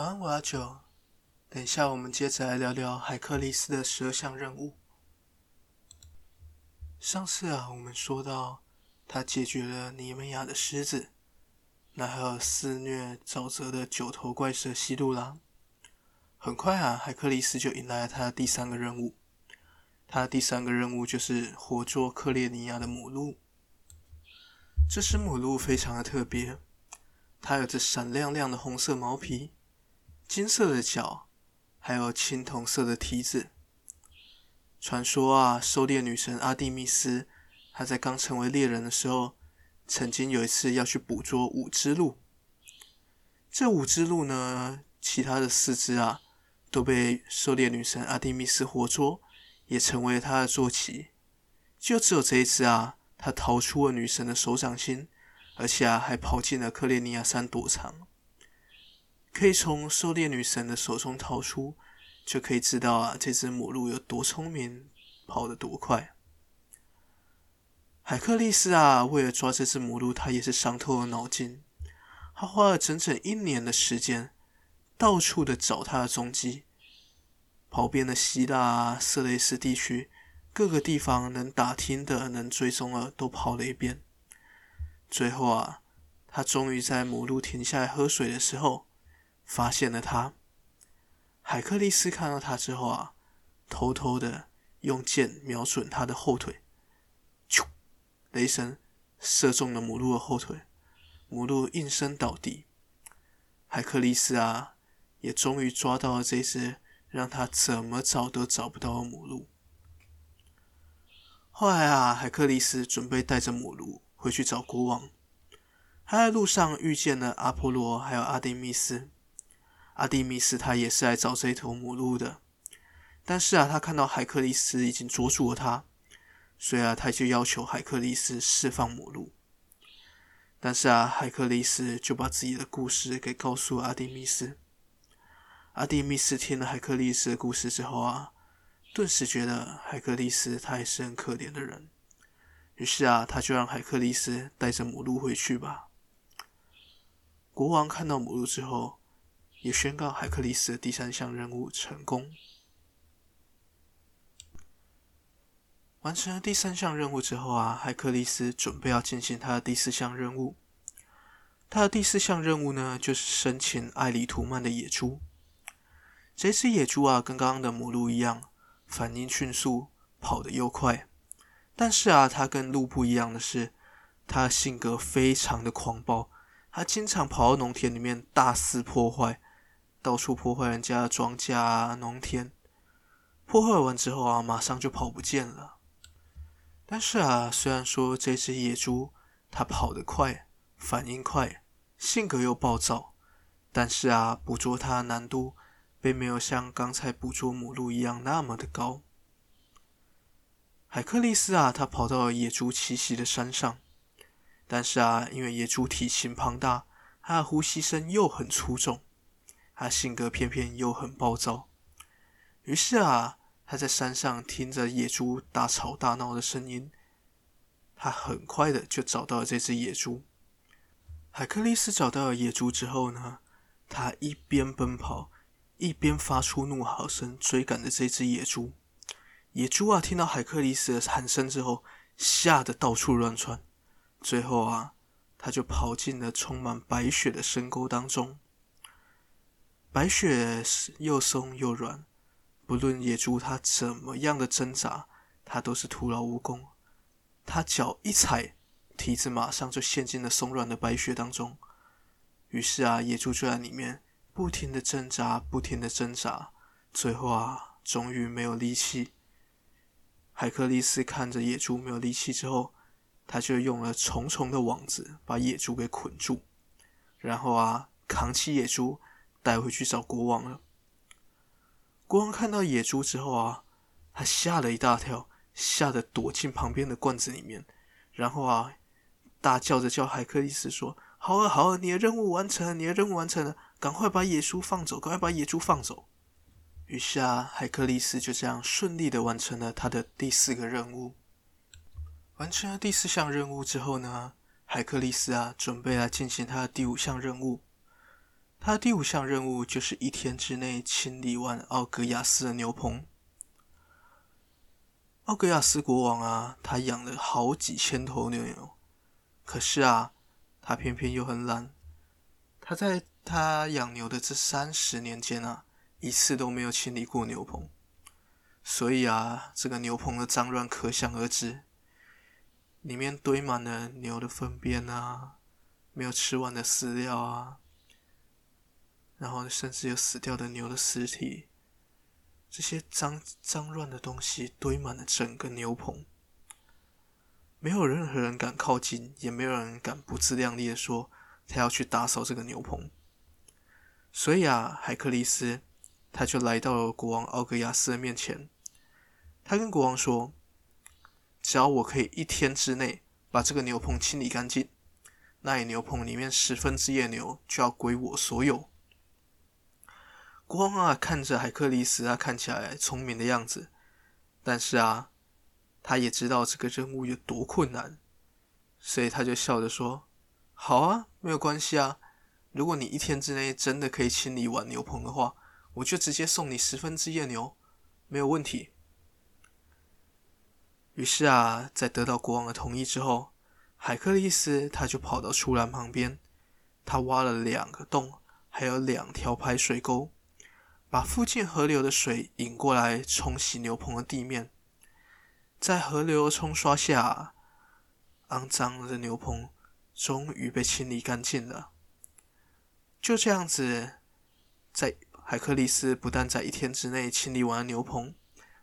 晚安，我阿九。等一下，我们接着来聊聊海克力斯的十二项任务。上次啊，我们说到他解决了尼美亚的狮子，那还有肆虐沼泽的九头怪蛇希路拉。很快啊，海克力斯就迎来了他的第三个任务。他的第三个任务就是活捉克列尼亚的母鹿。这只母鹿非常的特别，它有着闪亮亮的红色毛皮、金色的脚，还有青铜色的蹄子。传说啊，狩猎女神阿蒂密斯，她在刚成为猎人的时候，曾经有一次要去捕捉五只鹿。这五只鹿呢，其他的四只啊，都被狩猎女神阿蒂密斯活捉，也成为了她的坐骑。就只有这一只啊，她逃出了女神的手掌心，而且啊，还跑进了克列尼亚山躲藏。可以从狩猎女神的手中逃出。就可以知道啊，这只母鹿有多聪明，跑得多快。海克力斯啊，为了抓这只母鹿，他也是伤透了脑筋。他花了整整一年的时间，到处的找他的踪迹，跑遍了希腊啊、色雷斯地区，各个地方能打听的、能追踪的都跑了一遍。最后啊，他终于在母鹿停下来喝水的时候，发现了它。海克力斯看到他之后啊，偷偷的用箭瞄准他的后腿，咻！雷神射中了母鹿的后腿，母鹿应声倒地。海克力斯啊，也终于抓到了这只让他怎么找都找不到的母鹿。后来啊，海克力斯准备带着母鹿回去找国王，他在路上遇见了阿波罗还有阿蒂密斯。阿蒂密斯他也是来找这一头母鹿的，但是啊，他看到海克力斯已经捉住了他，所以啊，他就要求海克力斯释放母鹿。但是啊，海克力斯就把自己的故事给告诉阿蒂密斯。阿蒂密斯听了海克力斯的故事之后啊，顿时觉得海克力斯他也是很可怜的人，于是啊，他就让海克力斯带着母鹿回去吧。国王看到母鹿之后，也宣告海克力斯的第三项任务成功。完成了第三项任务之后啊，海克力斯准备要进行他的第四项任务。他的第四项任务呢，就是生擒艾里图曼的野猪。这只野猪啊，跟刚刚的母鹿一样，反应迅速，跑得又快。但是啊，它跟鹿不一样的是，它性格非常的狂暴，它经常跑到农田里面大肆破坏。到处破坏人家的庄稼啊、农田，破坏完之后啊，马上就跑不见了。但是啊，虽然说这只野猪它跑得快、反应快、性格又暴躁，但是啊，捕捉它的难度并没有像刚才捕捉母鹿一样那么的高。海克利斯啊，他跑到了野猪栖息的山上，但是啊，因为野猪体型庞大，它的呼吸声又很粗重。他性格偏偏又很暴躁，于是啊，他在山上听着野猪大吵大闹的声音，他很快的就找到了这只野猪。海克力斯找到了野猪之后呢，他一边奔跑，一边发出怒吼声，追赶着这只野猪。野猪啊，听到海克力斯的喊声之后，吓得到处乱窜，最后啊，他就跑进了充满白雪的深沟当中。白雪又松又软，不论野猪它怎么样的挣扎，它都是徒劳无功。它脚一踩，蹄子马上就陷进了松软的白雪当中。于是啊，野猪就在里面不停的挣扎，不停的挣扎，最后啊，终于没有力气。海克力斯看着野猪没有力气之后，他就用了重重的网子把野猪给捆住，然后啊，扛起野猪。带回去找国王了。国王看到野猪之后啊，他吓了一大跳，吓得躲进旁边的罐子里面，然后啊，大叫着叫海克力斯说：“好啊好啊，你的任务完成了，你的任务完成了，赶快把野猪放走，赶快把野猪放走。”于是啊，海克力斯就这样顺利的完成了他的第四个任务。完成了第四项任务之后呢，海克力斯啊，准备来进行他的第五项任务。他的第五项任务就是一天之内清理完奥格亚斯的牛棚。奥格亚斯国王啊，他养了好几千头牛牛，可是啊，他偏偏又很懒。他在他养牛的这三十年间啊，一次都没有清理过牛棚，所以啊，这个牛棚的脏乱可想而知，里面堆满了牛的粪便啊，没有吃完的饲料啊。然后甚至有死掉的牛的尸体，这些脏脏乱的东西堆满了整个牛棚，没有任何人敢靠近，也没有人敢不自量力的说他要去打扫这个牛棚。所以啊，海克利斯他就来到了国王奥格亚斯的面前，他跟国王说：“只要我可以一天之内把这个牛棚清理干净，那牛棚里面十分之一的牛就要归我所有。”国王啊，看着海克力斯，啊看起来聪明的样子，但是啊，他也知道这个任务有多困难，所以他就笑着说：“好啊，没有关系啊，如果你一天之内真的可以清理完牛棚的话，我就直接送你十分之一的牛，没有问题。”于是啊，在得到国王的同意之后，海克力斯他就跑到出栏旁边，他挖了两个洞，还有两条排水沟。把附近河流的水引过来冲洗牛棚的地面，在河流冲刷下，肮脏的牛棚终于被清理干净了。就这样子，在海克利斯不但在一天之内清理完了牛棚，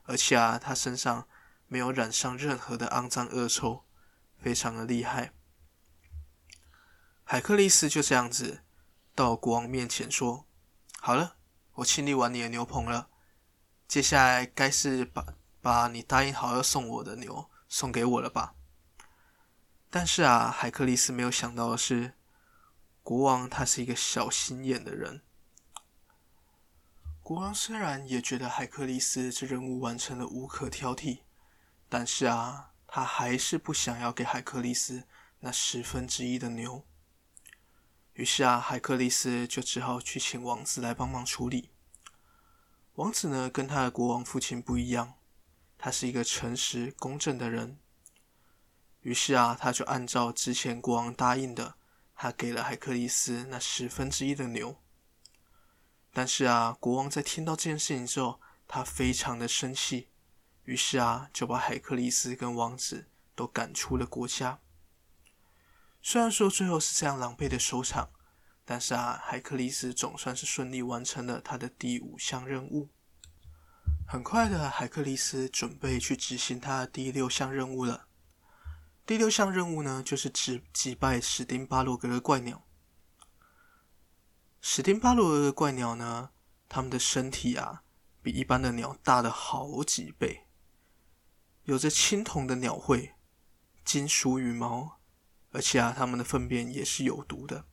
而且啊，他身上没有染上任何的肮脏恶臭，非常的厉害。海克利斯就这样子到国王面前说：“好了。”我清理完你的牛棚了，接下来该是把把你答应好要送我的牛送给我了吧？但是啊，海克力斯没有想到的是，国王他是一个小心眼的人。国王虽然也觉得海克力斯这任务完成了无可挑剔，但是啊，他还是不想要给海克力斯那十分之一的牛。于是啊，海克力斯就只好去请王子来帮忙处理。王子呢，跟他的国王父亲不一样，他是一个诚实公正的人。于是啊，他就按照之前国王答应的，他给了海克力斯那十分之一的牛。但是啊，国王在听到这件事情之后，他非常的生气，于是啊，就把海克力斯跟王子都赶出了国家。虽然说最后是这样狼狈的收场，但是啊，海克力斯总算是顺利完成了他的第五项任务。很快的，海克力斯准备去执行他的第六项任务了。第六项任务呢，就是击击败史丁巴洛格的怪鸟。史丁巴洛格的怪鸟呢，它们的身体啊，比一般的鸟大了好几倍，有着青铜的鸟喙、金属羽毛。而且啊，他们的粪便也是有毒的。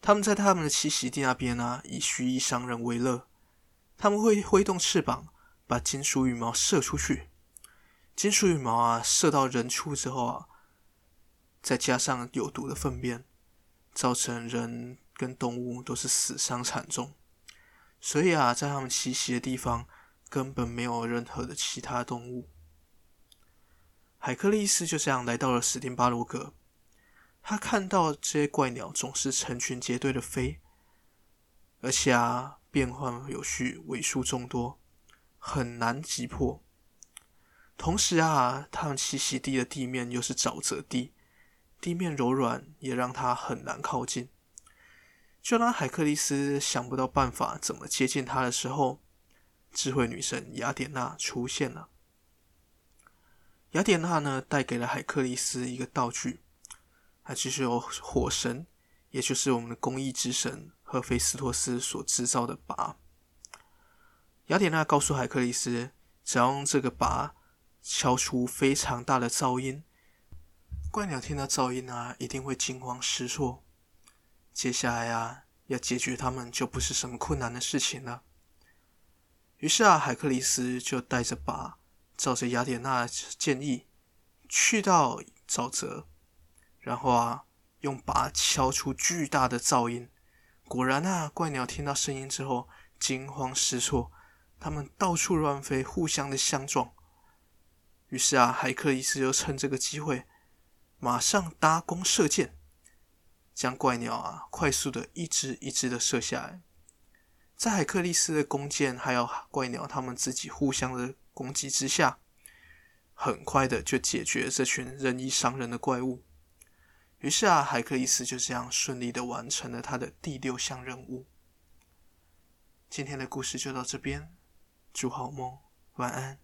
他们在他们的栖息地那边呢、以蓄意伤人为乐。他们会挥动翅膀，把金属羽毛射出去。金属羽毛啊，射到人处之后啊，再加上有毒的粪便，造成人跟动物都是死伤惨重。所以啊，在他们栖息的地方，根本没有任何的其他动物。海克利斯就这样来到了史丁巴罗格。他看到这些怪鸟总是成群结队的飞，而且啊，变换有序，尾数众多，很难击破。同时啊，他们栖息地的地面又是沼泽地，地面柔软，也让他很难靠近。就当海克利斯想不到办法怎么接近他的时候，智慧女神雅典娜出现了。雅典娜呢，带给了海克利斯一个道具。那就是由火神，也就是我们的公义之神赫菲斯托斯所制造的鈸。雅典娜告诉海克力斯，只要用这个鈸敲出非常大的噪音，怪鸟听到噪音啊，一定会惊慌失措。接下来啊，要解决他们就不是什么困难的事情了。于是啊，海克力斯就带着鈸，照着雅典娜的建议，去到沼泽。然后啊，用拔敲出巨大的噪音，果然啊，怪鸟听到声音之后惊慌失措，它们到处乱飞，互相的相撞。于是啊，海克力斯就趁这个机会，马上搭弓射箭，将怪鸟啊快速的一只一只的射下来。在海克力斯的弓箭还有怪鸟他们自己互相的攻击之下，很快的就解决了这群任意伤人的怪物。于是啊，海克力斯就这样顺利的完成了他的第六项任务。今天的故事就到这边，祝好梦，晚安。